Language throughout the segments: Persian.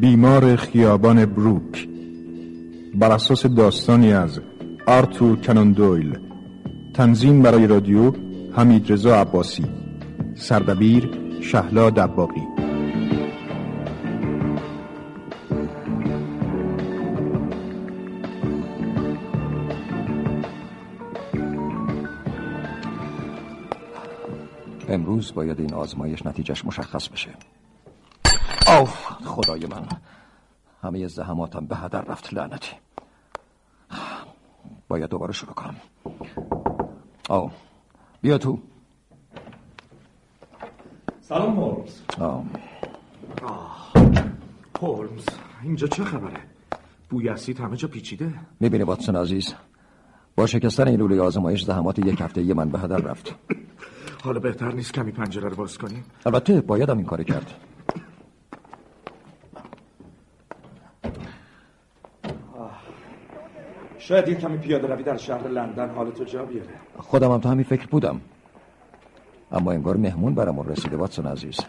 بیمار خیابان بروک. بر اساس داستانی از آرتور کنان دویل. تنظیم برای رادیو حمید رضا عباسی. سردبیر شهلا دباقی امروز باید این آزمایش نتیجهش مشخص بشه. آه خدای من. همه زحماتم به هدر رفت لعنتی. باید دوباره شروع کنم. آه. بیا تو. سلام هولمز. آه. هولمز اینجا چه خبره؟ بوی اسید همه جا پیچیده. می‌بینی واتسون عزیز؟ با شکستن این لوله آزمایش زحمات یک هفته یه من به هدر رفت. حالا بهتر نیست کمی پنجره رو باز کنیم؟ البته بایدم این کار کرد. شاید یه کمی پیاده روی در شهر لندن حالتو جا بیاره. خودم هم تو همین فکر بودم. اما انگار مهمون برامون رسیده واتسون عزیز.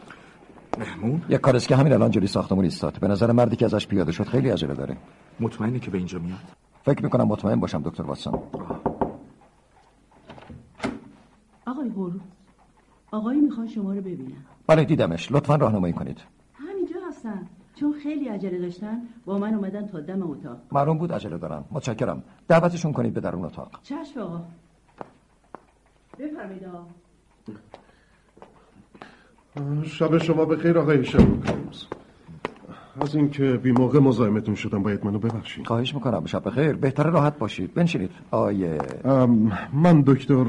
مهمون؟ یک کار است که همین الان جلوی ساختمون ایستاد. به نظر مردی که ازش پیاده شد خیلی عجله داره. مطمئنی که به اینجا میاد؟ فکر می‌کنم مطمئن باشم دکتر واتسون. آقای هورو آقایی می‌خوان شما رو ببینن. بله دیدمش. لطفا راهنمایی کنید. همینجا هستن. چون خیلی عجله داشتن با من اومدن تا دم اتاق. معلوم بود عجله دارن. متشکرم. دعوتشون کنید به درون اتاق. چشم آقا. بفرمایید آقا. شب شما به خیر آقای شروک هولمز از اینکه بی موقع مزاحمتون شدم باید منو ببخشید. خواهش می‌کنم. شب بخیر. بهتره راحت باشید. بنشینید. آیه. من دکتر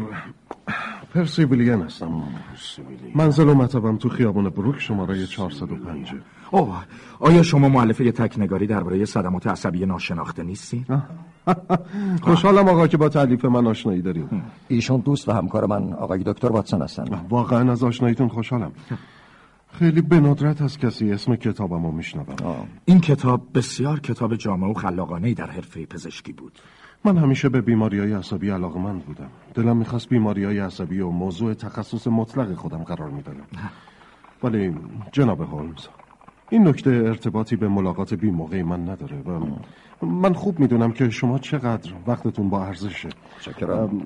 پرسی ویلیان هستم منزل و مطبم تو خیابان بروک شماره 405 اوه آیا شما معلفه تکنگاری درباره صدمات عصبی ناشناخته نیستی؟ خوشحالم آقا که با تعلیف من آشنایی داریم. ایشون دوست و همکار من آقای دکتر واتسون هستن. واقعا از آشناییتون خوشحالم. خیلی به ندرت از کسی اسم کتابم رو میشنوم این کتاب بسیار کتاب جامع و خلاقانه در حرفه پزشکی بود. من همیشه به بیماری های عصبی علاقمند بودم. دلم می‌خواست بیماری های عصبی و موضوع تخصص مطلق خودم قرار می‌دادم. ولی جناب هولمز این نکته ارتباطی به ملاقات بی موقع من نداره و من خوب می‌دونم که شما چقدر وقتتون با ارزشه. شکرم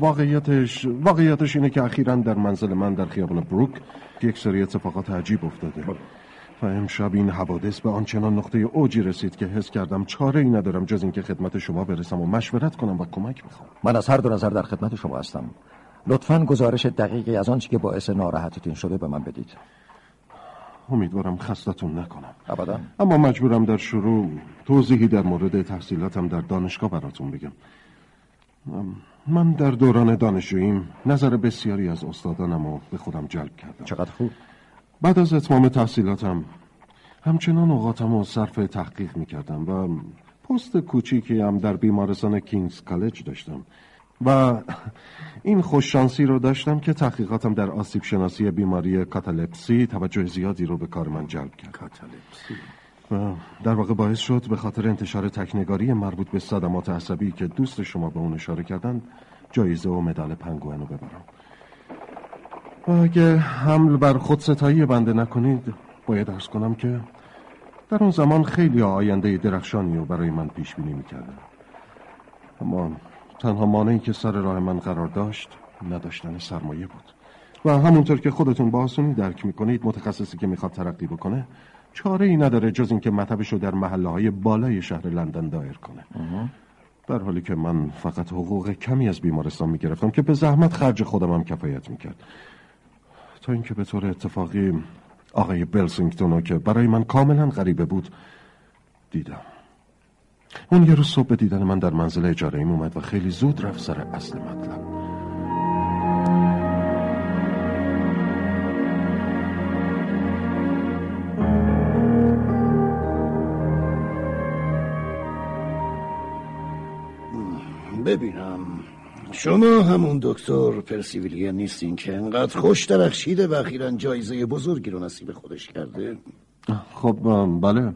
واقعیتش واقعیتش اینه که اخیرا در منزل من در خیابان بروک یک سری اتفاقات عجیب افتاده. و امشب این حوادث به آنچنان نقطه اوجی رسید که حس کردم چاره ای ندارم جز اینکه خدمت شما برسم و مشورت کنم و کمک می‌خوام من از هر دو نظر در خدمت شما هستم. لطفا گزارش دقیقی از آنچه که باعث ناراحتتون شده به من بدید. امیدوارم خستتون نکنم. ابدا. اما مجبورم در شروع توضیحی در مورد تحصیلاتم در دانشگاه براتون بگم. من در دوران دانشجوییم نظر بسیاری از استادانم رو به خودم جلب کردم. چقدر خوب. بعد از اتمام تحصیلاتم همچنان اوقاتم رو صرف تحقیق می‌کردم و پست کوچیکی هم در بیمارستان کینگز کالج داشتم. و این خوششانسی رو داشتم که تحقیقاتم در آسیب شناسی بیماری کاتالپسی توجه زیادی رو به کار من جلب کرد. و در واقع باعث شد به خاطر انتشار تکنگاری مربوط به صدمات عصبی که دوست شما به اون اشاره کردن جایزه و مدال پنگوئن رو ببرم. و اگه حمل بر خود ستایی بنده نکنید باید ارز کنم که در اون زمان خیلی آینده درخشانی رو برای من پیش بینی می‌کردن. اما تنها مانعی که سر راه من قرار داشت نداشتن سرمایه بود. و همونطور که خودتون با آسونی درک می‌کنید متخصصی که می‌خواد ترقی بکنه چاره ای نداره جز اینکه مطبش رو در محله های بالای شهر لندن دایر کنه. در حالی که من فقط حقوق کمی از بیمارستان می‌گرفتم که به زحمت خرج خودم هم کفایت می‌کرد. تا اینکه به طور اتفاقی آقای بلسینگتون که برای من کاملا غریبه بود دیدم. اون یه روز صبح به دیدن من در منزل اجاره ایم اومد و خیلی زود رفت سر اصل مطلب. ببینم. شما همون دکتر پرسیویلیا نیستین که انقدر خوش درخشیده و اخیرا جایزه بزرگی رو نصیب خودش کرده؟ خب بله.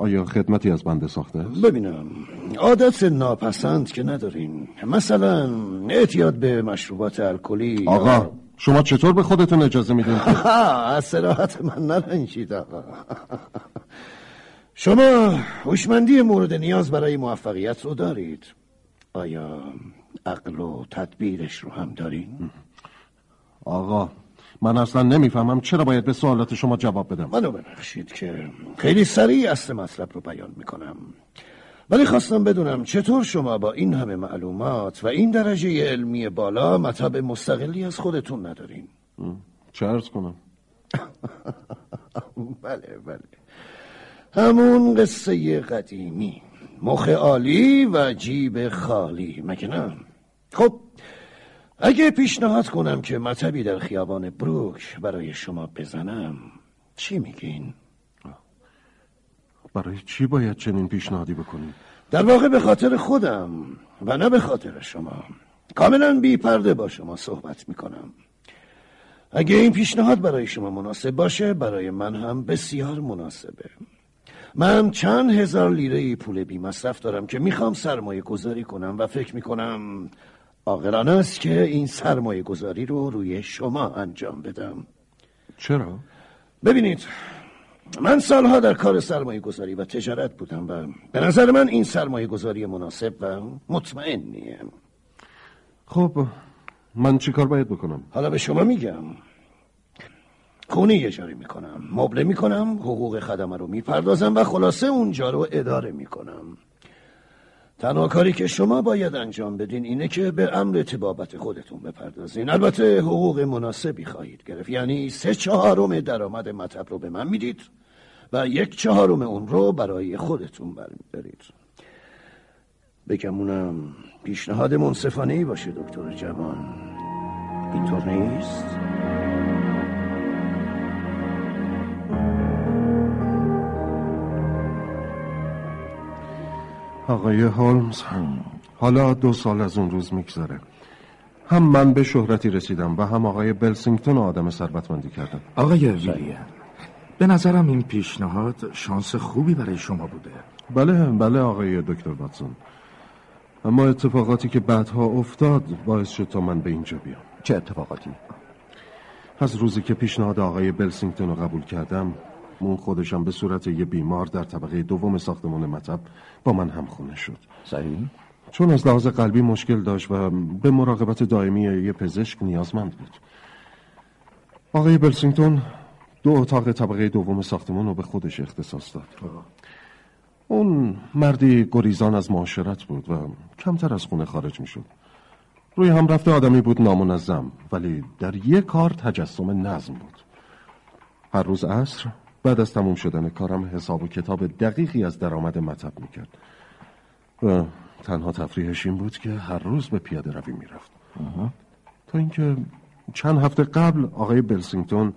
آیا خدمتی از بنده ساخته است؟ ببینم. عادت ناپسند که ندارین. مثلا اعتیاد به مشروبات الکلی یا- آقا شما چطور به خودتون اجازه میدین؟ از سراحت من نرنجید آقا. شما هوشمندی مورد نیاز برای موفقیت رو دارید. آیا عقل و تدبیرش رو هم دارین؟ آقا من اصلا نمی‌فهمم چرا باید به سوالات شما جواب بدم. منو ببخشید که خیلی سریع اصل مطلب رو بیان می‌کنم. ولی خواستم بدونم چطور شما با این همه معلومات و این درجه علمی بالا مطب مستقلی از خودتون ندارین؟ چه ارز کنم؟ بله بله. همون قصه قدیمی. مخ عالی و جیب خالی. مگه نه؟ خب اگه پیشنهاد کنم که مطبی در خیابان بروک برای شما بزنم چی میگین؟ برای چی باید چنین پیشنهادی بکنی؟ در واقع به خاطر خودم و نه به خاطر شما کاملا بی پرده با شما صحبت می‌کنم اگه این پیشنهاد برای شما مناسب باشه برای من هم بسیار مناسبه من چند هزار لیره پول بی مصرف دارم که می‌خوام سرمایه گذاری کنم و فکر می‌کنم آقلانه است که این سرمایه گذاری رو روی شما انجام بدم چرا؟ ببینید من سالها در کار سرمایه گذاری و تجارت بودم و به نظر من این سرمایه گذاری مناسب و مطمئنیه خب من چی کار باید بکنم؟ حالا به شما میگم خونه اجاره می‌کنم مبله می‌کنم حقوق خدمه رو می‌پردازم و خلاصه اونجا رو اداره می‌کنم تنها کاری که شما باید انجام بدین اینه که به امر تبابت خودتون بپردازین. البته حقوق مناسبی خواهید گرفت. یعنی سه چهارم درآمد مطب رو به من می‌دید و یک چهارم اون رو برای خودتون برمیدارید. بگمونم پیشنهاد منصفانه ای باشه دکتر جوان. اینطور نیست؟ آقای هولمز حالا دو سال از اون روز میگذره. هم من به شهرتی رسیدم و هم آقای بلسینگتون آدم ثروتمندی کردم. آقای ویلیام به نظرم این پیشنهاد شانس خوبی برای شما بوده. بله بله آقای دکتر واتسون. اما اتفاقاتی که بعدها افتاد باعث شد تا من به اینجا بیام. چه اتفاقاتی؟ از روزی که پیشنهاد آقای بلسینگتون رو قبول کردم اون خودشم به صورت یه بیمار در طبقه دوم ساختمان مطب با من همخونه شد. صحیح؟ چون از لحاظ قلبی مشکل داشت و به مراقبت دائمی یه پزشک نیازمند بود. آقای بلسینگتون دو اتاق طبقه دوم ساختمان رو به خودش اختصاص داد. اون مردی گریزان از معاشرت بود و کمتر از خونه خارج می شد روی هم رفته آدمی بود نامنظم ولی در یک کار تجسم نظم بود. هر روز عصر بعد از تموم شدن کارم حساب و کتاب دقیقی از درآمد مطب می‌کرد. و تنها تفریحش این بود که هر روز به پیاده روی می‌رفت. تا اینکه چند هفته قبل آقای بلسینگتون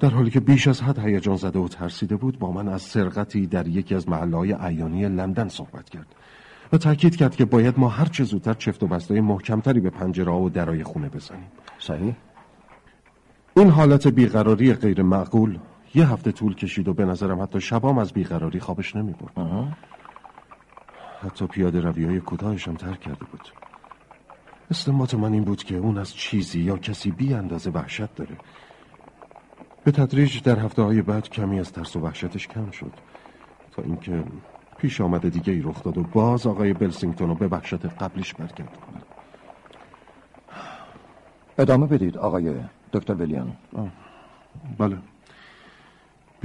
در حالی که بیش از حد هیجان زده و ترسیده بود با من از سرقتی در یکی از محلهای عیانی لندن صحبت کرد و تاکید کرد که باید ما هر چه زودتر چفت و بستای محکمتری به پنجره و درای خونه بزنیم. صحیح؟ این حالت بیقراری غیر معقول یه هفته طول کشید و به نظرم حتی شبام از بیقراری خوابش نمی برد حتی پیاده روی های کوتاهشم ترک کرده بود. استمات من این بود که اون از چیزی یا کسی بی اندازه وحشت داره. به تدریج در هفته های بعد کمی از ترس و وحشتش کم شد. تا اینکه پیش آمده دیگه ای رخ داد و باز آقای بلسینگتون رو به وحشت قبلیش برگرد ادامه بدید آقای دکتر ویلیان. بله.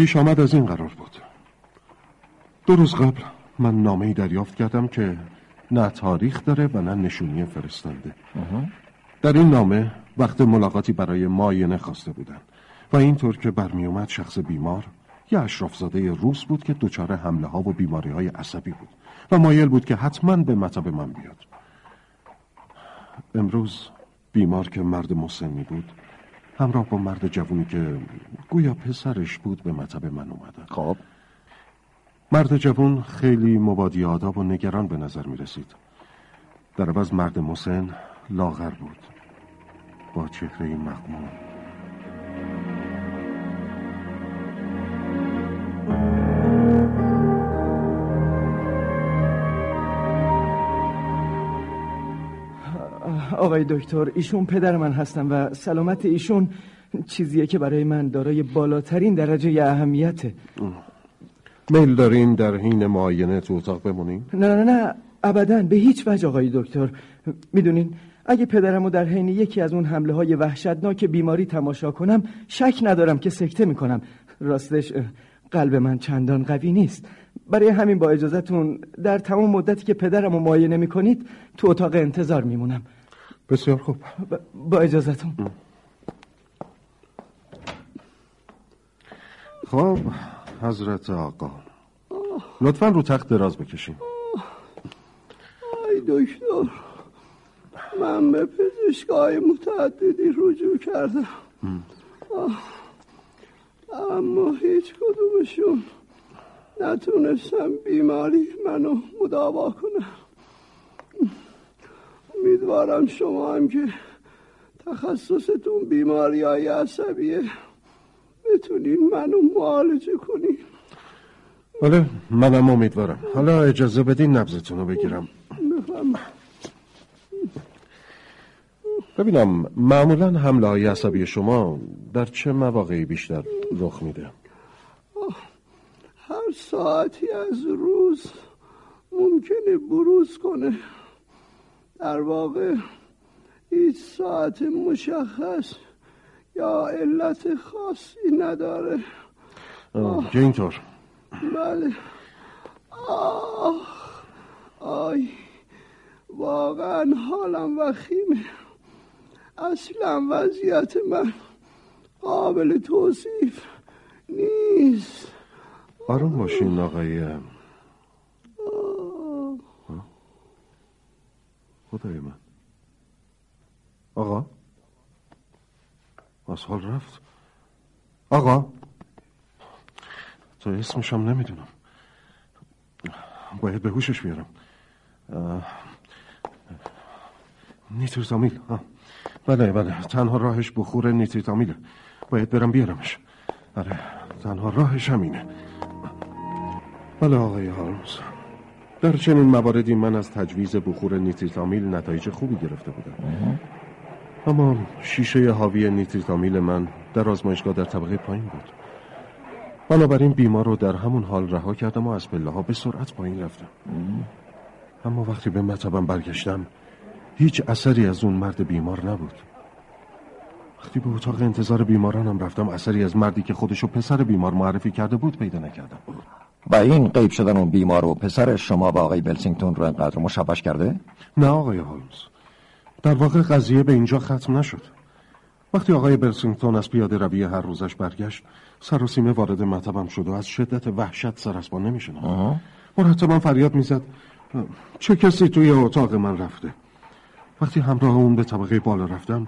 پیش آمد از این قرار بود. دو روز قبل من نامه ای دریافت کردم که نه تاریخ داره و نه نشونی فرستنده. در این نامه وقت ملاقاتی برای ماینه خواسته بودن و اینطور که برمی اومد شخص بیمار یه اشرافزاده روس بود که دچار حمله ها و بیماری های عصبی بود و مایل بود که حتما به مطب من بیاد. امروز بیمار که مرد مسنی بود همراه با مرد جوونی که گویا پسرش بود به مطب من اومدن خب. مرد جوون خیلی مبادی آداب و نگران به نظر می رسید. در عوض مرد مسن لاغر بود. با چهره مغموم. آقای دکتر ایشون پدر من هستن و سلامت ایشون چیزیه که برای من دارای بالاترین درجه اهمیته. میل دارین در حین معاینه تو اتاق بمونین؟ نه نه نه ابدا به هیچ وجه آقای دکتر. می‌دونین اگه پدرمو در حین یکی از اون حمله های وحشتناک بیماری تماشا کنم شک ندارم که سکته می‌کنم. راستش قلب من چندان قوی نیست. برای همین با اجازهتون در تمام مدتی که پدرمو معاینه می‌کنید تو اتاق انتظار میمونم. بسیار خوب. با اجازهتون خب حضرت آقا. لطفا رو تخت دراز بکشین. ای دکتر من به پزشکای متعددی رجوع کردم. اما هیچ کدومشون نتونستم بیماری منو مداوا کنم امیدوارم شما هم که تخصصتون بیماری های عصبیه بتونین منو معالجه کنین. بله منم امیدوارم. حالا اجازه بدین نبزتون رو بگیرم. بفهم ببینم معمولا حمله های عصبی شما در چه مواقعی بیشتر رخ میده؟ هر ساعتی از روز ممکنه بروز کنه. در واقع هیچ ساعت مشخص یا علت خاصی نداره. آه، اینطور. بله. آه. آی. واقعا حالم وخیمه. اصلا وضعیت من قابل توصیف نیست. آروم باشین آقای خدای من آقا؟ از حال رفت. آقا؟ تو اسمشم نمی‌دونم. باید به هوشش بیارم. آه. بله بله. تنها راهش بخور نیتروتامیله باید برم بیارمش. آره تنها راهش همینه. بله آقای هارمز. در چنین مواردی من از تجویز بخور نیتریتامیل نتایج خوبی گرفته بودم. اما شیشه حاوی نیتریتامیل من در آزمایشگاه در طبقه پایین بود. بنابراین بیمار رو در همون حال رها کردم و از پله ها به سرعت پایین رفتم. اما وقتی به مطبم برگشتم هیچ اثری از اون مرد بیمار نبود. وقتی به اتاق انتظار بیمارانم رفتم اثری از مردی که خودشو پسر بیمار معرفی کرده بود پیدا نکردم. و این قیب شدن اون بیمار و پسر شما و آقای بلسینگتون رو انقدر مشوش کرده؟ نه آقای هولمز. در واقع قضیه به اینجا ختم نشد. وقتی آقای بلسینگتون از پیاده روی هر روزش برگشت سر و سیمه وارد مطبم شد و از شدت وحشت سر از پا مرتبا فریاد می‌زد چه کسی توی اتاق من رفته؟ وقتی همراه اون به طبقه بالا رفتم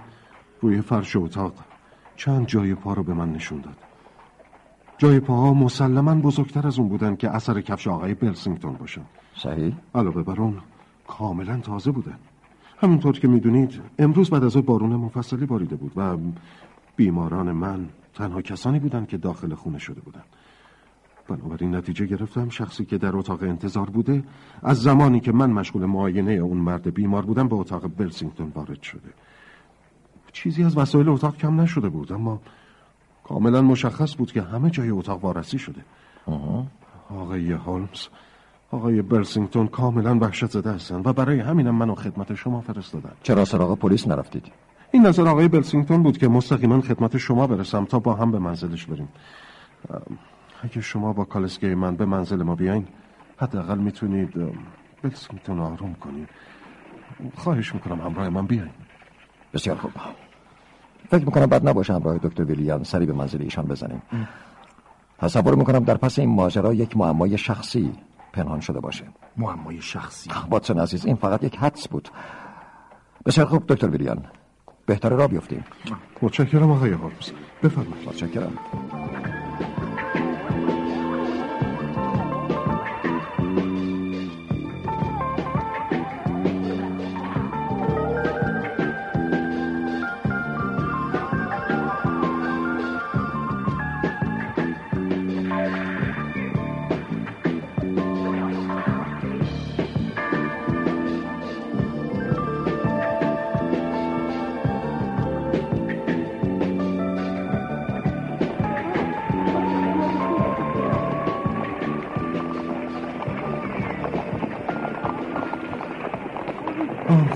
روی فرش اتاق چند جای پا رو به من نشون داد. جای پاها مسلما بزرگتر از اون بودن که اثر کفش آقای بلسینگتون باشن صحیح؟ علاوه بر اون کاملا تازه بودن. همونطور که می‌دونید امروز بعد از بارون مفصلی باریده بود و بیماران من تنها کسانی بودند که داخل خونه شده بودند بنابراین نتیجه گرفتم شخصی که در اتاق انتظار بوده از زمانی که من مشغول معاینه اون مرد بیمار بودم به اتاق بلسینگتون وارد شده. چیزی از وسایل اتاق کم نشده بود اما کاملا مشخص بود که همه جای اتاق وارسی شده. آقای هولمز آقای برسینگتون کاملا وحشت زده هستن و برای همینم منو خدمت شما فرستادن. چرا سراغ پلیس نرفتید؟ این نظر آقای بلسینگتون بود که مستقیما خدمت شما برسم تا با هم به منزلش بریم. اگه شما با کالسکه من به منزل ما بیاین حداقل می‌تونید بلسینگتون رو آروم کنید. خواهش می‌کنم همراه من بیاین. بسیار خوب. فکر می‌کنم بد نباشه همراه دکتر ویلیان سری به منزل ایشان بزنیم. تصور می‌کنم در پس این ماجرا یک معمای شخصی پنهان شده باشه. معمای شخصی. واتسون عزیز این فقط یک حدس بود. بسیار خوب دکتر ویلیان بهتر را بیفتیم. متشکرم آقای هولمز بفرمایید. متشکرم.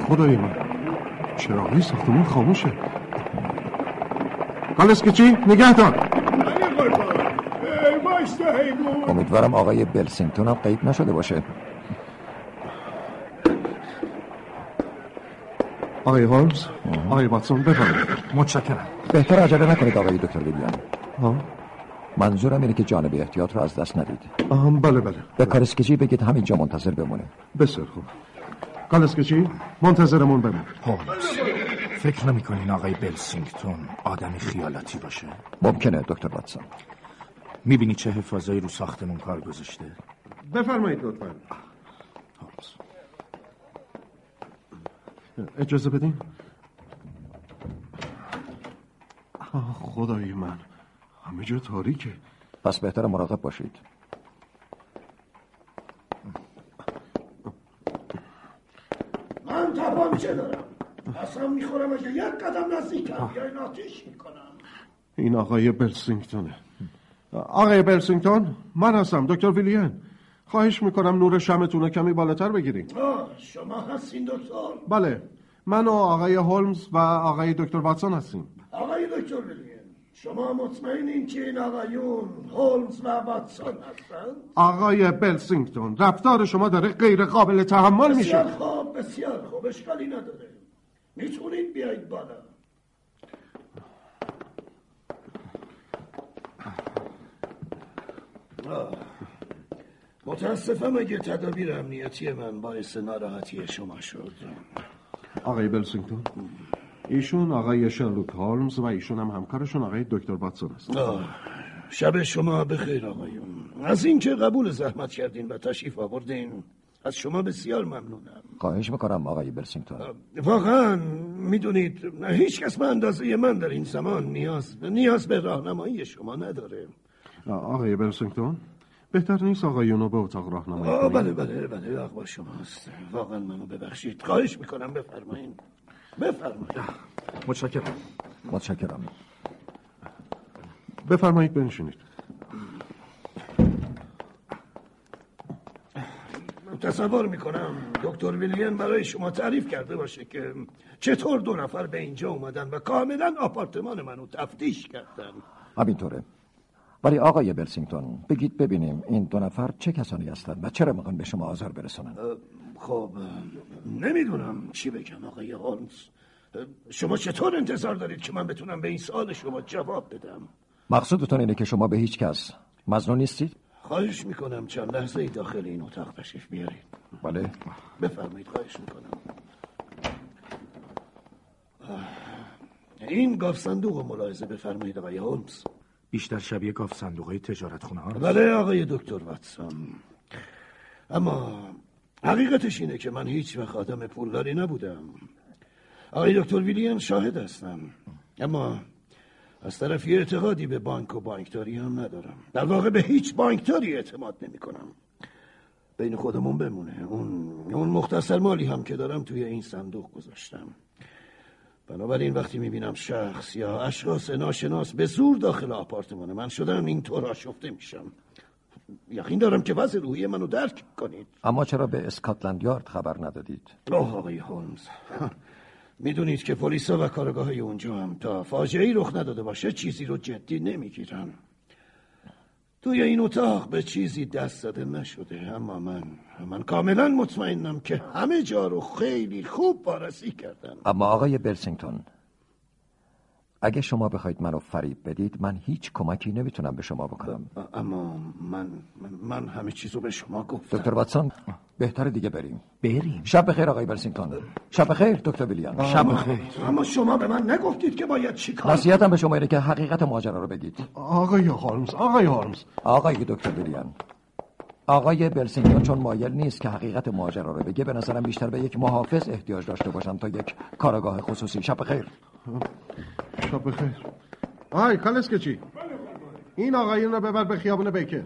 خدای من. چراغی ساختمون خاموشه. کالسکچی نگه دار امیدوارم آقای بلسینگتون هم قید نشده باشه. آقای هولمز آقای واتسون بفرمایید. متشکرم. بهتر عجله نکنید آقای دکتر ویلیام ها منظورم اینه که جانب احتیاط رو از دست ندید. آهم بله بله. به کارسکجی بگید همینجا منتظر بمونه. بسیار خوب. کالسکچی منتظرمون بمون. هولمز فکر نمی‌کنین آقای بلسینگتون آدمی خیالاتی باشه؟ ممکنه دکتر واتسون. می‌بینی چه حفاظایی رو ساختمون کار گذاشته؟ بفرمایید لطفا. هولمز اجازه بدین؟ خدای من. همه جا تاریکه. پس بهتر مراقب باشید من تپانچه دارم. قسم می‌خورم اگه یک قدم نزدیکم یا این آتیش می‌کنم. این آقای بلسینگتونه. آقای بلسینگتون من هستم دکتر ویلیان. خواهش می‌کنم نور شمتون رو کمی بالاتر بگیریم آه شما هستین دکتر. بله. من و آقای هولمز و آقای دکتر واتسون هستیم. آقای دکتر شما مطمئنین که این آقایون هولمز و واتسون هستند؟ آقای بلسینگتون رفتار شما داره غیر قابل تحمل بسیار میشه خوب بسیار خوب اشکالی نداره. می‌تونید بیایید بالا. متاسفم اگه تدابیر امنیتی من باعث ناراحتی شما شد. آقای بلسینگتون. ایشون آقای شرلوک هولمز و ایشون هم همکارشون آقای دکتر واتسون هست آه، شب شما بخیر آقایون. از اینکه قبول زحمت کردین و تشریف آوردین از شما بسیار ممنونم. خواهش می‌کنم آقای بلسینگتون واقعا می‌دونید هیچ کس به اندازه من در این زمان نیاز نیاز به راهنمایی شما نداره. آقای بلسینگتون بهتر نیست آقایون رو به اتاق راهنمایی بله بله بله حق با شماست. واقعا منو ببخشید. خواهش می‌کنم بفرمایین. بفرمایید. متشکرم. متشکرم. بفرمایید بنشینید. تصور می‌کنم دکتر ویلیان برای شما تعریف کرده باشه که چطور دو نفر به اینجا اومدن و کاملا آپارتمان منو تفتیش کردن. همینطوره. ولی آقای بلسینگتون بگید ببینیم این دو نفر چه کسانی هستند و چرا می‌خوان به شما آزار برسونن خب نمی‌دونم چی بگم آقای هولمز شما چطور انتظار دارید که من بتونم به این سوال شما جواب بدم؟ مقصودتون اینه که شما به هیچ کس مزنون نیستید؟ خواهش می‌کنم چند لحظه ای داخل این اتاق تشریف بیارید. بله. بفرمایید خواهش می‌کنم. این گاف صندوق ملاحظه بفرمایید آقای هولمز بیشتر شبیه گاف صندوق های تجارت خونه ها بله آقای دکتر واتسون. اما حقیقتش اینه که من هیچ وقت آدم پولداری نبودم. آقای دکتر ویلیان شاهد هستم. اما از طرفی اعتقادی به بانک و بانکداری هم ندارم. در واقع به هیچ بانکداری اعتماد نمی کنم بین خودمون بمونه. اون اون مختصر مالی هم که دارم توی این صندوق گذاشتم. بنابراین وقتی می‌بینم شخص یا اشخاص ناشناس به زور داخل آپارتمان من شدن اینطور آشفته میشم. یقین دارم که وضع روحی منو درک کنید. اما چرا به اسکاتلند یارد خبر ندادید؟ اوه آقای هولمز. می‌دونید که پلیسا و کارگاه اونجا هم تا فاجعه رخ نداده باشه چیزی رو جدی نمی‌گیرن. توی این اتاق به چیزی دست داده نشده اما من من کاملا مطمئنم که همه جا رو خیلی خوب وارسی کردم اما آقای بلسینگتون اگه شما بخواید منو فریب بدید من هیچ کمکی نمی‌تونم به شما بکنم. اما من من, من همه چیز رو به شما گفتم. دکتر واتسون بهتره دیگه بریم. بریم. شب بخیر آقای بلسینگتون شب بخیر دکتر ویلیان. شب بخیر. اما شما به من نگفتید که باید چی کار نصیحتم به شما اینه که حقیقت ماجرا رو بگید. آقای هولمز آقای هولمز آقای دکتر ویلیان. آقای بلسینگتون چون مایل نیست که حقیقت ماجرا رو بگه به نظرم بیشتر به یک محافظ احتیاج داشته باشم تا یک کارگاه خصوصی. شب بخیر. شب بخیر. آی کالسکچی این آقایون رو ببر به خیابون بیکر.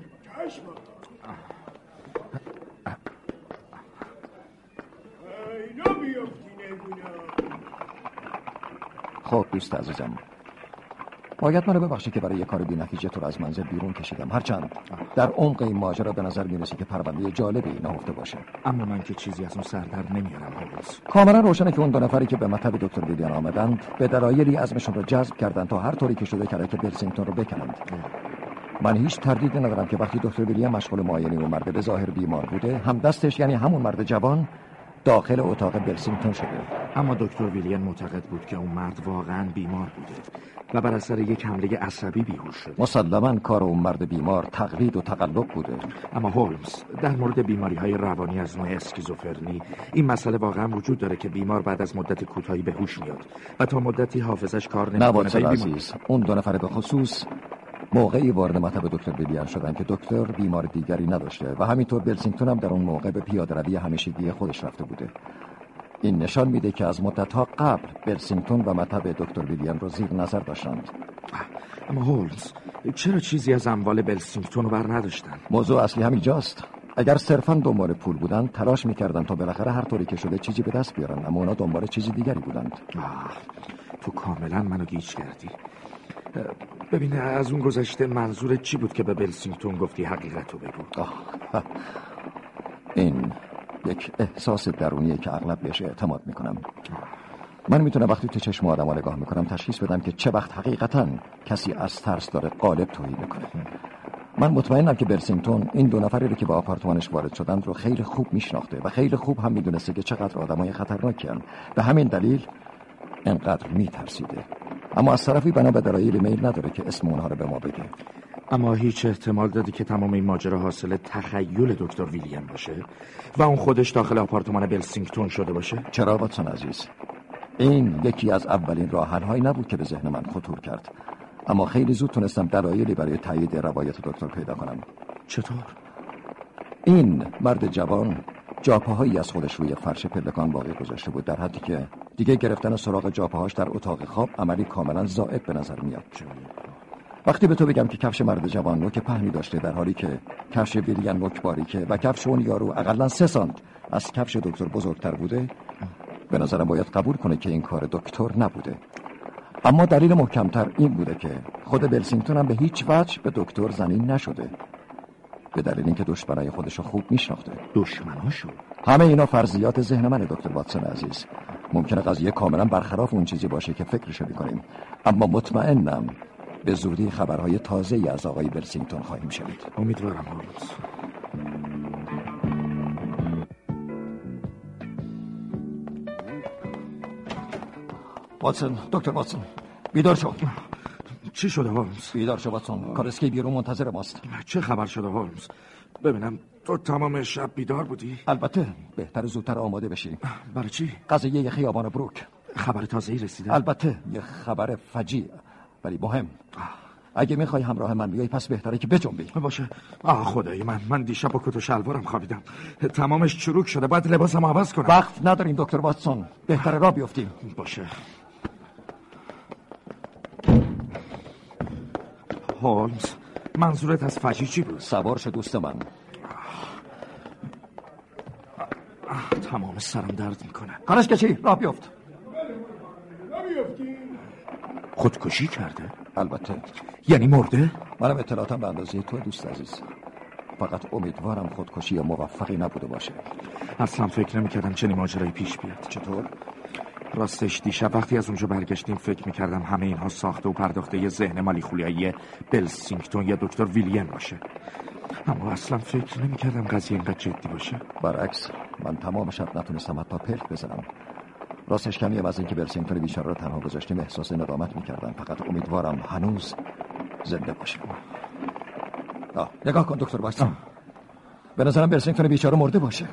خب دوست عزیزم. باید منو ببخشی که برای یه کار نتیجه تو رو از منزل بیرون کشیدم. هرچند در عمق این ماجرا به نظر می‌رسه که پرونده جالبی نهفته باشه. اما من که چیزی از اون سردر نمیارم هولمز کاملا روشنه که اون دو نفری که به مطب دکتر ویلیان آمدند به دلایلی عزمشون رو جذب کردن تا هر طوری که شده که بلسینگتون رو بکنند. من هیچ تردیدی ندارم که وقتی دکتر ویلیام مشغول معاینه اون مرد به ظاهر بیمار بوده هم دستش یعنی همون مرد جوان داخل اتاق بلسینگتون شده. اما دکتر ویلیان معتقد بود که اون مرد واقعا بیمار بوده و بر اثر یک حمله عصبی بیهوش شده. مسلما کار اون مرد بیمار تقلید و تقلب بوده. اما هولمز در مورد بیماری های روانی از نوع اسکیزوفرنی این مسئله واقعا وجود داره که بیمار بعد از مدت کوتاهی به هوش میاد و تا مدتی حافظش کار نمی‌کنه. عزیز اون دو نفر به خصوص موقعی وارد مطب دکتر ویلیان شدن که دکتر بیمار دیگری نداشته و همینطور بلسینگتون هم در اون موقع به پیاده روی همیشگی خودش رفته بوده. این نشان میده که از مدتها قبل بلسینگتون و مطب دکتر ویلیان رو زیر نظر داشتند. اما هولمز چرا چیزی از اموال بلسینگتون رو بر نداشتن؟ موضوع اصلی همینجاست اگر صرفا دنبال پول بودن تلاش می‌کردن تا بالاخره هر طوری که شده چیزی به دست بیارن اما اونا دنبال چیزی دیگری بودند. تو کاملا منو گیج کردی. ببینه از اون گذشته منظور چی بود که به بلسینگتون گفتی حقیقت رو بگو؟ یک احساس درونیه که اغلب بهش اعتماد می‌کنم. من می‌تونم وقتی تو چشم آدم نگاه می‌کنم تشخیص بدم که چه وقت حقیقتا کسی از ترس داره قالب توهی می‌کنه. من مطمئنم که برسینگتون این دو نفری رو که به آپارتمانش وارد شدن رو خیلی خوب میشناخته و خیلی خوب هم می‌دونسته که چقدر آدمای خطرناکی به همین دلیل انقدر میترسیده. اما از طرفی بنا به دلایل میل نداره که اسم اونها رو به ما بگه. اما هیچ احتمال دادی که تمام این ماجرا حاصل تخیل دکتر ویلیام باشه و اون خودش داخل آپارتمان بلسینگتون شده باشه؟ چرا واتسون عزیز؟ این یکی از اولین راهحلهایی نبود که به ذهن من خطور کرد. اما خیلی زود تونستم دلایلی برای تایید روایت دکتر پیدا کنم. چطور؟ این مرد جوان جاپاهایی از خودش روی فرش پلکان باقی گذاشته بود در حدی که دیگه گرفتن سراغ جاپاهاش در اتاق خواب عملی کاملا زائد به نظر میاد. وقتی به تو بگم که کفش مرد جوان نوک پهنی داشته در حالی که کفش ویلیان نوک باریکه و کفش اون یارو اقلا سه سانت از کفش دکتر بزرگتر بوده به نظرم باید قبول کنه که این کار دکتر نبوده. اما دلیل محکمتر این بوده که خود بلسینگتون هم به هیچ وجه به دکتر زنین نشده. به دلیل اینکه دشمنای خودش رو خوب میشناخته. دشمناشو؟ همه اینا فرضیات ذهن منه دکتر واتسون عزیز. ممکنه قضیه کاملا برخلاف اون چیزی باشه که فکرشو می‌کنیم. اما مطمئنم به زودی خبرهای تازه ای از آقای برسینگتون خواهیم شنید. امیدوارم هولمز واتسون دکتر واتسون بیدار شو. چی شده هولمز؟ بیدار شو واتسون. کارسکی بیرون منتظر ماست. چه خبر شده هولمز؟ ببینم تو تمام شب بیدار بودی؟ البته بهتر زودتر آماده بشی. برای چی؟ قضیه خیابان بروک. خبر تازه ای رسیده؟ البته یه خبر فجیع. ولی مهم اگه می‌خوای همراه من بیای پس بهتره که بجنبی. باشه. آه خدای من. من دیشب با کت و شلوارم خوابیدم. تمامش چروک شده. باید لباسم عوض کنم. وقت نداریم دکتر واتسون. بهتره را بیفتیم. باشه. هولمز منظورت از فجی چی بود؟ سوار شد دوست من. تمام سرم درد می‌کنه. کارش که چی؟ را بیفت. خودکشی کرده؟ البته. یعنی مرده؟ منم اطلاعاتم به اندازه تو دوست عزیز. فقط امیدوارم خودکشی موفقی نبوده باشه. اصلا فکر نمی‌کردم چنین ماجرایی پیش بیاد. چطور؟ راستش دیشب وقتی از اونجا برگشتیم فکر می‌کردم همه اینها ساخته و پرداخته یه ذهن مالی خولیایی بلسینگتون یا دکتر ویلیان باشه. اما اصلا فکر نمی‌کردم قضیه اینقدر جدی باشه. برعکس من تمام شب نتونستم حتی پلک بزنم. راستش کمیم از اینکه برسینگتون بیچاره رو تنها گذاشتیم. احساس ندامت می‌کردم. فقط امیدوارم هنوز زنده باشه آه. نگاه کن دکتر بایستان به نظرم برسینگتون بیچاره مرده باشه.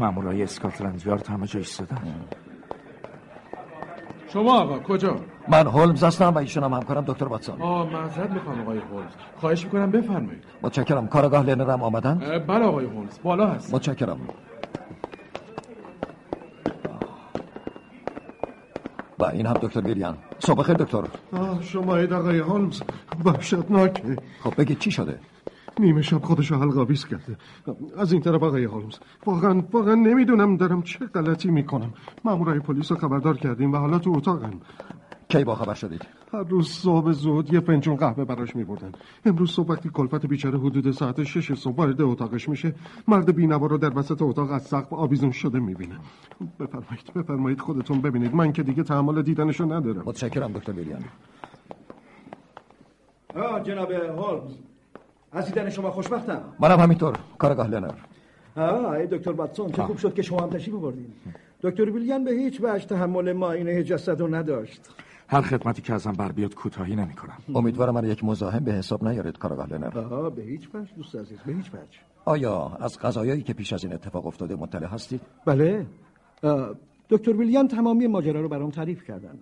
مامورای اسکاتلند یارد همه جا ایستادن. شما آقا کجا؟ من هولمز هستم و ایشون هم همکارم دکتر واتسون. آه معذرت می‌خوام آقای هولمز. خواهش می‌کنم بفرمایید. متشکرم. کارگاه لنرم آمدن؟ بله آقای هولمز بالا هست. متشکرم. و این هم دکتر ویلیان صبح خیر دکتر. آه شما اید آقای هولمز وحشتناکه خب بگید چی شده؟ نیمه شب خودشو حلقاویز کرده. از این طرف آقای هولمز واقعا واقعا نمی‌دونم دارم چه غلطی می‌کنم. مامورای پلیس رو خبردار کردیم و حالا تو اتاقن کی با خبر شدید؟ هر روز صبح زود یه فنجون قهوه براش میبردن. امروز صبح وقتی کلفت بیچاره حدود ساعت شش صبح وارد اتاقش میشه مرد بینوا رو در وسط اتاق از سقف آویزون شده می‌بینه. بفرمایید بفرمایید خودتون ببینید. من که دیگه تحمل دیدنشو ندارم. متشکرم دکتر ویلیام آه جناب هولمز. از دیدن شما خوشبختم. منم همینطور کارگاه لنر آه دکتر واتسون چه خوب شد که شما هم تشریف بردین دکتر ویلیان به هیچ وجه تحمل معاینه جسد رو نداشت. هر خدمتی که ازم بر بیاد کوتاهی نمی‌کنم. امیدوارم من یک مزاحم به حساب نیارید کارگاه لنر آه به هیچ وجه دوست عزیز به هیچ وجه. آیا از قضایایی که پیش از این اتفاق افتاده مطلع هستید؟ بله. آه، دکتر ویلیان تمامی ماجرا رو برام تعریف کردن.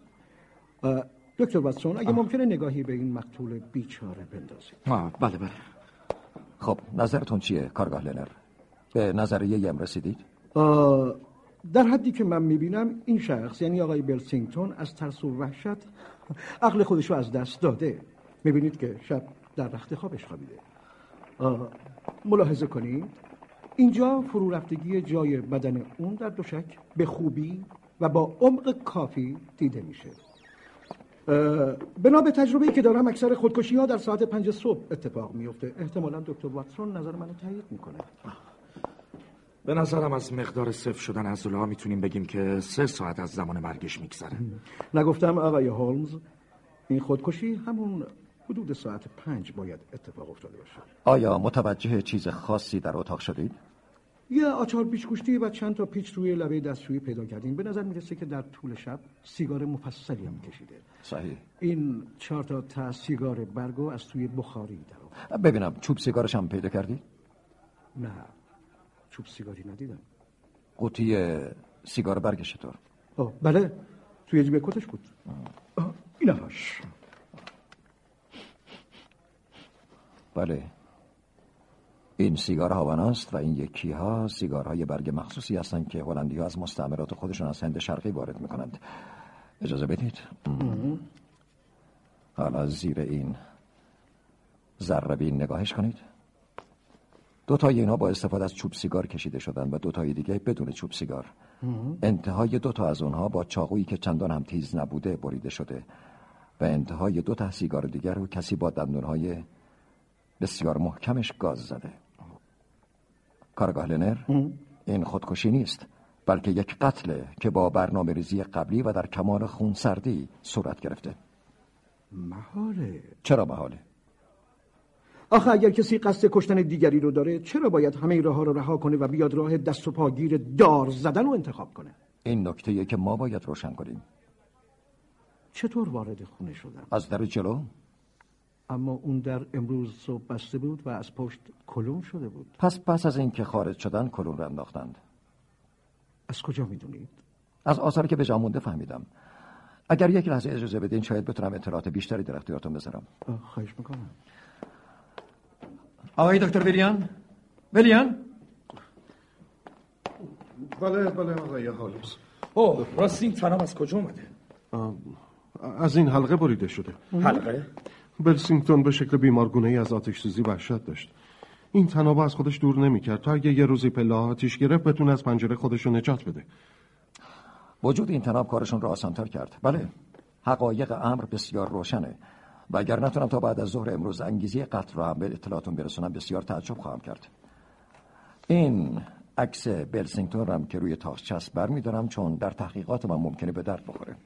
آه، دکتر واتسون اگه ممکنه نگاهی به این مقتول بیچاره بندازید. آه بله بله. خب نظرتون چیه کارگاه لنر؟ به نظریه یم رسیدید؟ در حدی که من می‌بینم این شخص یعنی آقای بلسینگتون از ترس و وحشت عقل خودش از دست داده. می‌بینید که شب در رخت خوابش خوابیده. ملاحظه کنید. اینجا فرو رفتگی جای بدن اون در دوشک به خوبی و با عمق کافی دیده میشه. بنا به تجربه‌ای که دارم اکثر خودکشی ها در ساعت پنج صبح اتفاق میفته احتمالا دکتر واتسون نظر منو تایید می‌کنه. به نظرم از مقدار صفر شدن عضله ها می‌تونیم بگیم که سه ساعت از زمان مرگش میگذره. نگفتم آقای هولمز این خودکشی همون حدود ساعت پنج باید اتفاق افتاده باشه. آیا متوجه چیز خاصی در اتاق شدید؟ یه آچار پیچ گوشتی و چند تا پیچ روی لبه دستشویی پیدا کردیم. به نظر می‌رسه که در طول شب سیگار مفصلی هم کشیده. صحیح. این چهار تا ته سیگار برگو از توی بخاری در. ببینم چوب سیگارش هم پیدا کردید نه چوب سیگاری ندیدم. قوطی سیگار برگش چطور؟ بله توی جیب کتش بود. آه، اینهاش بله. این سیگار هاواناست و این یکی ها سیگارهای برگ مخصوصی هستند که هلندی ها از مستعمرات خودشون از هند شرقی وارد می‌کنند. اجازه بدید؟ حالا زیر این ذربین نگاهش کنید. دو تای اینا با استفاده از چوب سیگار کشیده شدن و دو تای دیگه بدون چوب سیگار. انتهای دو تا از اونها با چاقویی که چندان هم تیز نبوده بریده شده و انتهای دو تا سیگار دیگر رو کسی با دندونهای بسیار محکمش گاز زده. کارگاه لنر این خودکشی نیست بلکه یک قتله که با برنامه ریزی قبلی و در کمال خونسردی صورت گرفته. محاله. چرا محاله؟ آخه اگر کسی قصد کشتن دیگری رو داره چرا باید همه راه ها رو رها کنه و بیاد راه دست و پاگیر دار زدن رو انتخاب کنه؟ این نکته که ما باید روشن کنیم. چطور وارد خونه شدن از در جلو؟ اما اون در امروز صبح بسته بود و از پشت کلون شده بود. پس پس از اینکه خارج شدن کلون رو انداختند. از کجا می‌دونید؟ از آثاری که به جا مونده فهمیدم. اگر یک لحظه اجازه بدین شاید بتونم اطلاعات بیشتری در اختیارتون بذارم. خواهش می‌کنم. آقای دکتر ویلیان؟ ویلیان؟ بله بله آقای هولمز اوه راست این تناب از کجا اومده؟ از این حلقه بریده شده. حلقه؟ بلسینگتون به شکل بیمارگونه ای از آتش سوزی وحشت داشت. این تنابه از خودش دور نمی‌کرد تا اگه یه روزی پله آتیش گرفت بتونه از پنجره خودش رو نجات بده. وجود این تناب کارشون رو آسانتر کرد. بله حقایق امر بسیار روشنه. و اگر نتونم تا بعد از ظهر امروز انگیزی قتل رو هم به اطلاعاتون برسونم بسیار تعجب خواهم کرد. این عکس بلسینگتون رو هم که روی تاخت چسب برمیدارم چون در تحقیقات من ممکنه به درد بخوره.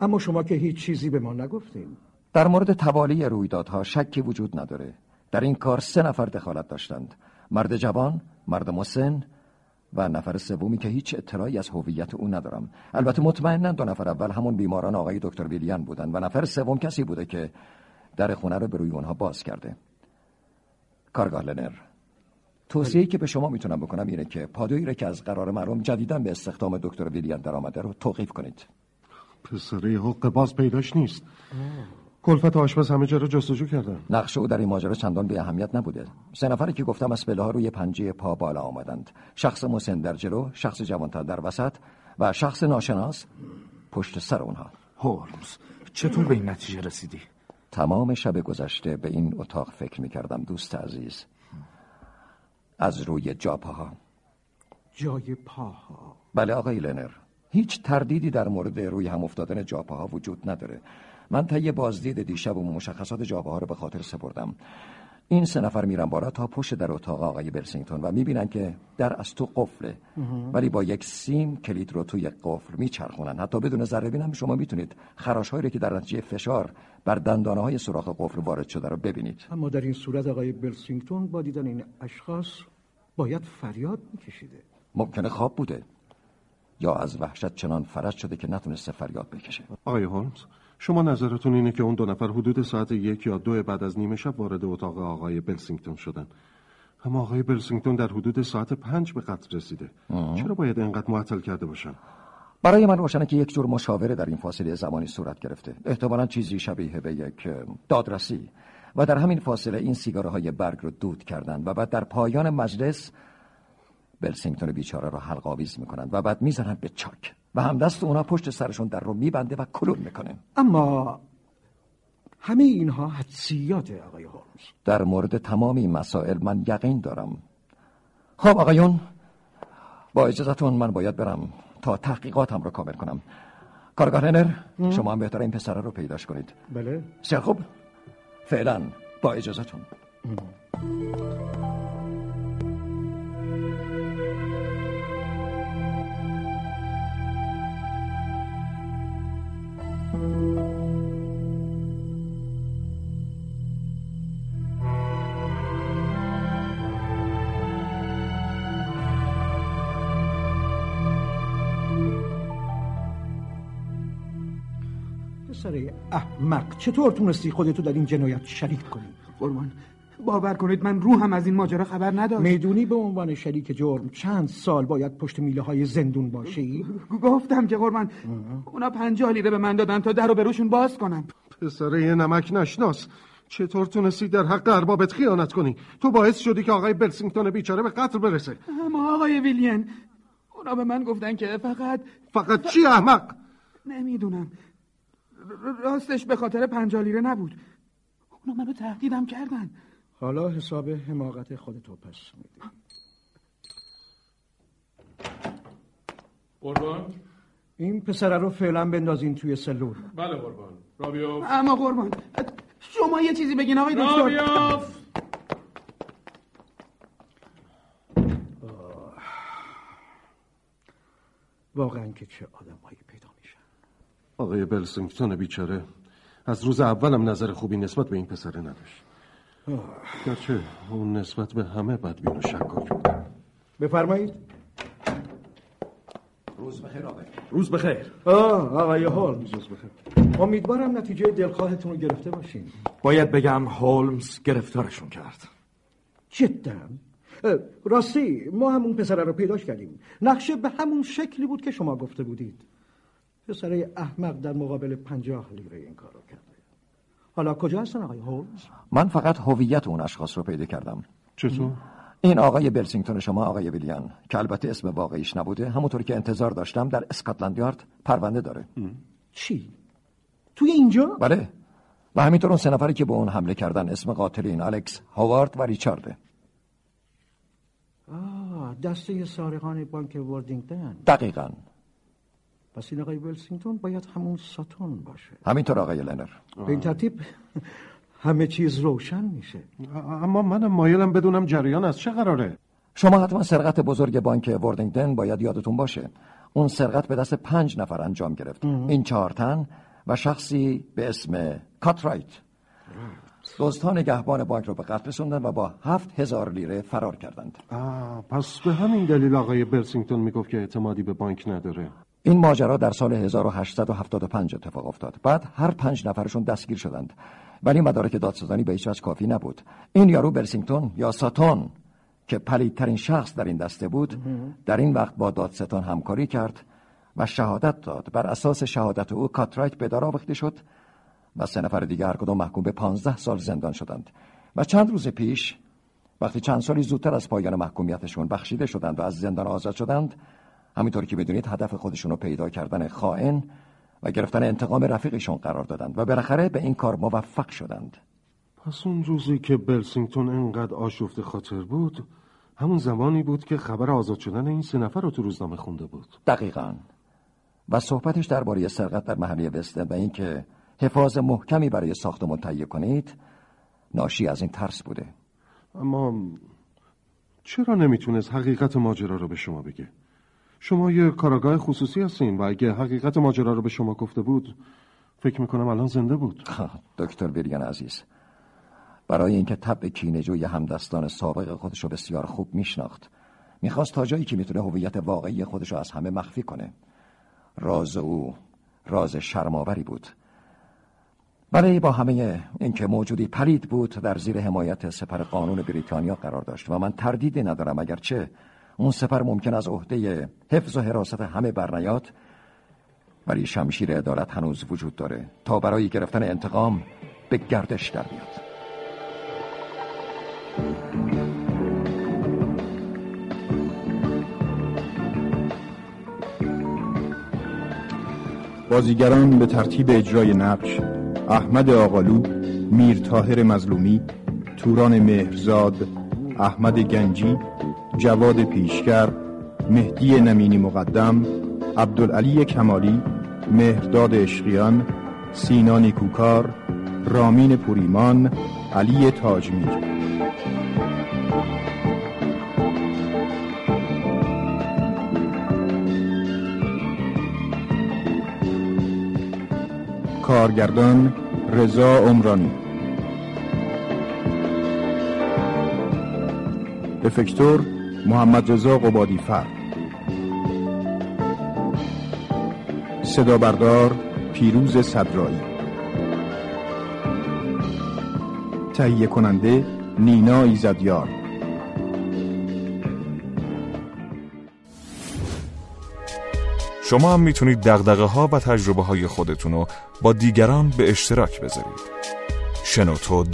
اما شما که هیچ چیزی به ما نگفتین. در مورد توالی رویدادها شکی وجود نداره. در این کار سه نفر دخالت داشتند. مرد جوان مرد مسن و نفر سومی که هیچ اطلاعی از هویت او ندارم. البته مطمئنا دو نفر اول همون بیماران آقای دکتر ویلیان بودند و نفر سوم کسی بوده که در خونه رو به روی اونها باز کرده. کارگاه لنر. توصیه‌ای که به شما می‌تونم بکنم اینه که پادویی را که از قرار معلوم جدیداً به استخدام دکتر ویلیان در آمده رو توقیف کنید. پسره حق باز پیداش نیست. کلفت آشپز همه جا رو جستجو کردن. نقش او در این ماجرا چندان به اهمیت نبوده. سه نفری که گفتم از پله ها روی پنجه پا بالا آمدند. شخص مسن در جلو شخص جوانتر در وسط و شخص ناشناس پشت سر اونها. هولمز چطور به این نتیجه رسیدی؟ تمام شب گذشته به این اتاق فکر می کردم دوست عزیز. از روی جاپاها. جای پاها. بله آقای لنر. هیچ تردیدی در مورد روی هم افتادن جاپاها وجود نداره. من طی بازدید دیشب و مشخصات جاپاها رو به خاطر سپردم. این سه نفر میرن بالا تا پشت در اتاق آقای برسینگتون و می‌بینن که در از تو قفله. ولی با یک سیم کلید رو توی قفل میچرخونن. حتی بدون ذره بینم شما می‌تونید خراش هایی که در نتیجه فشار بر دندانه های سوراخ قفل وارد شده رو ببینید. اما در این صورت آقای برسینگتون با دیدن این اشخاص باید فریاد میکشیده. ممکنه خواب بوده یا از وحشت چنان فرج شده که نتونسته فریاد بکشه. آقای هولمز شما نظرتون اینه که اون دو نفر حدود ساعت یک یا دو بعد از نیمه شب وارد اتاق آقای بلسینگتون شدن. اما آقای بلسینگتون در حدود ساعت پنج به قتل رسیده. چرا باید انقدر معطل کرده باشن؟ برای من روشنه که یک جور مشاوره در این فاصله زمانی صورت گرفته. احتمالا چیزی شبیه به یک دادرسی. و در همین فاصله این سیگاره های برگ رو دود کردند و بعد در پایان مجلس بلسینگتون بیچاره رو حلق آویز می‌کنند و بعد می‌زنن به چاک. و همدست اونا پشت سرشون در رو میبنده و کلون می‌کنه. اما همه اینها حدسیاته آقای هولمز. در مورد تمام این مسائل من یقین دارم. خب آقایون با اجازتون من باید برم تا تحقیقاتم رو کامل کنم. کارگاه هنر شما هم بهتر این پسره رو پیداش کنید. بله. بسیار خوب فعلا با اجازتون. احمق چطور تونستی خودتو در این جنایت شریک کنی؟ قربان باور کنید من روحم از این ماجرا خبر نداشت. می‌دونی به عنوان شریک جرم چند سال باید پشت میله های زندون باشی؟ گفتم که قربان اونا پنجاه لیره به من دادن تا در رو بروشون باز کنم. پسر یه نمک نشناس. چطور تونستی در حق اربابت خیانت کنی؟ تو باعث شدی که آقای بلسینگتون بیچاره به قتل برسه. اما آقای ویلین اونا به من گفتن که فقط فقط چی احمق؟ نمی‌دونم. راستش به خاطر پنجاه لیره نبود. اونا منو تهدیدم کردن. حالا حساب حماقت خودتو پس میدی. قربان. این پسره رو فعلا بندازین توی سلول. بله قربان. رابیوف اما قربان شما یه چیزی بگین آقای دکتر. رابیوف واقعا که چه آدمهایی پیدا آقای بلسینگتون بیچاره. از روز اولم نظر خوبی نسبت به این پسره نداشت. گرچه اون نسبت به همه بدبین و شکاک بود. بفرمایید. روز بخیر آقای. روز بخیر. آه آقای هولمز. روز بخیر. امیدوارم نتیجه دلخواهتون رو گرفته باشین. باید بگم هولمز گرفتارشون کرد. جدا. راستی ما همون پسره رو پیداش کردیم. نقشه به همون شکلی بود که شما گفته بودید. پسره احمق در مقابل پنجاه لیره این کار رو کرده. حالا کجا هستن آقای هولمز من فقط هویت اون اشخاص رو پیدا کردم. چطور؟ این آقای بلسینگتون شما آقای ویلیان که البته اسم واقعیش نبوده همونطور که انتظار داشتم در اسکاتلند یارد پرونده داره. چی؟ توی اینجا؟ بله. و همینطور اون سه نفری که به اون حمله کردن اسم قاتلین الکس هاوارد و ریچارده. آه دسته سارقان بانک وردینگتن. دقیقا. پس این آقای ویلسینگتون باید همون ساتون باشه. همینطور آقای لنر. به این ترتیب همه چیز روشن میشه. اما منم مایلم بدونم جریان از چه قراره؟ شما حتما سرقت بزرگ بانک وردینگتن باید یادتون باشه. اون سرقت به دست پنج نفر انجام گرفت. این چهار تن و شخصی به اسم کاترایت. دزدها نگهبان بانک رو به قتل رسوندن و با هفت هزار لیره فرار کردند. آه پس به همین دلیل آقای بلسینگتون می‌گفت که اعتمادی به بانک نداره. این ماجرا در سال 1875 اتفاق افتاد. بعد هر پنج نفرشون دستگیر شدند. ولی مدارک دادستانی به هیچ کافی نبود. این یارو برسینگتون یا ساتون که پلیدترین شخص در این دسته بود در این وقت با دادستان همکاری کرد و شهادت داد. بر اساس شهادت او کاترایت به دار آویخته شد و سه نفر دیگر هر کدام محکوم به پانزده سال زندان شدند. و چند روز پیش وقتی چند سالی زودتر از پایان محکومیتشون بخشیده شدند و از زندان آزاد شدند همینطور که بدونید هدف خودشون رو پیدا کردن خائن و گرفتن انتقام رفیقشون قرار دادند و بالاخره به این کار موفق شدند. پس اون روزی که بلسینگتون انقدر آشفت خاطر بود همون زمانی بود که خبر آزاد شدن این سه نفر رو تو روزنامه خونده بود. دقیقا. و صحبتش درباره سرقت در محله وسته و اینکه حفاظ محکمی برای ساختمون تهیه کنید ناشی از این ترس بوده. اما چرا نمی‌تونست حقیقت ماجرا رو به شما بگه؟ شما یه کاراگاه خصوصی هستین و اگه حقیقت ماجرا رو به شما گفته بود فکر می‌کنم الان زنده بود. دکتر ویریان عزیز برای اینکه تب کینجوی همدستان سابق خودش رو بسیار خوب میشناخت می‌خواست تا جایی که می‌تونه هویت واقعی خودش رو از همه مخفی کنه. راز او راز شرماوری بود. برای با همه اینکه موجودی پلید بود در زیر حمایت سپر قانون بریتانیا قرار داشت و من تردیدی ندارم اگرچه اون سپر ممکن از عهده حفظ و حراست همه برنیاد ولی شمشیر عدالت هنوز وجود داره. تا برای گرفتن انتقام به گردش در بیاد بازیگران به ترتیب اجرای نقش احمد آقالو میر تاهر مظلومی توران مهرزاد احمد گنجی جواد پیشگر مهدی نمینی مقدم عبدالعلی کمالی مهرداد اشقیان سینانی کوکار رامین پوریمان علی تاجمیر. کارگردان رضا عمرانی. افکتور محمد رضا قبادی فر صدا بردار پیروز صدرایی. تهیه کننده نینا ایزدیار. شما هم می‌تونید دقدقه ها و تجربه های خودتون رو با دیگران به اشتراک بذارید. شنوتو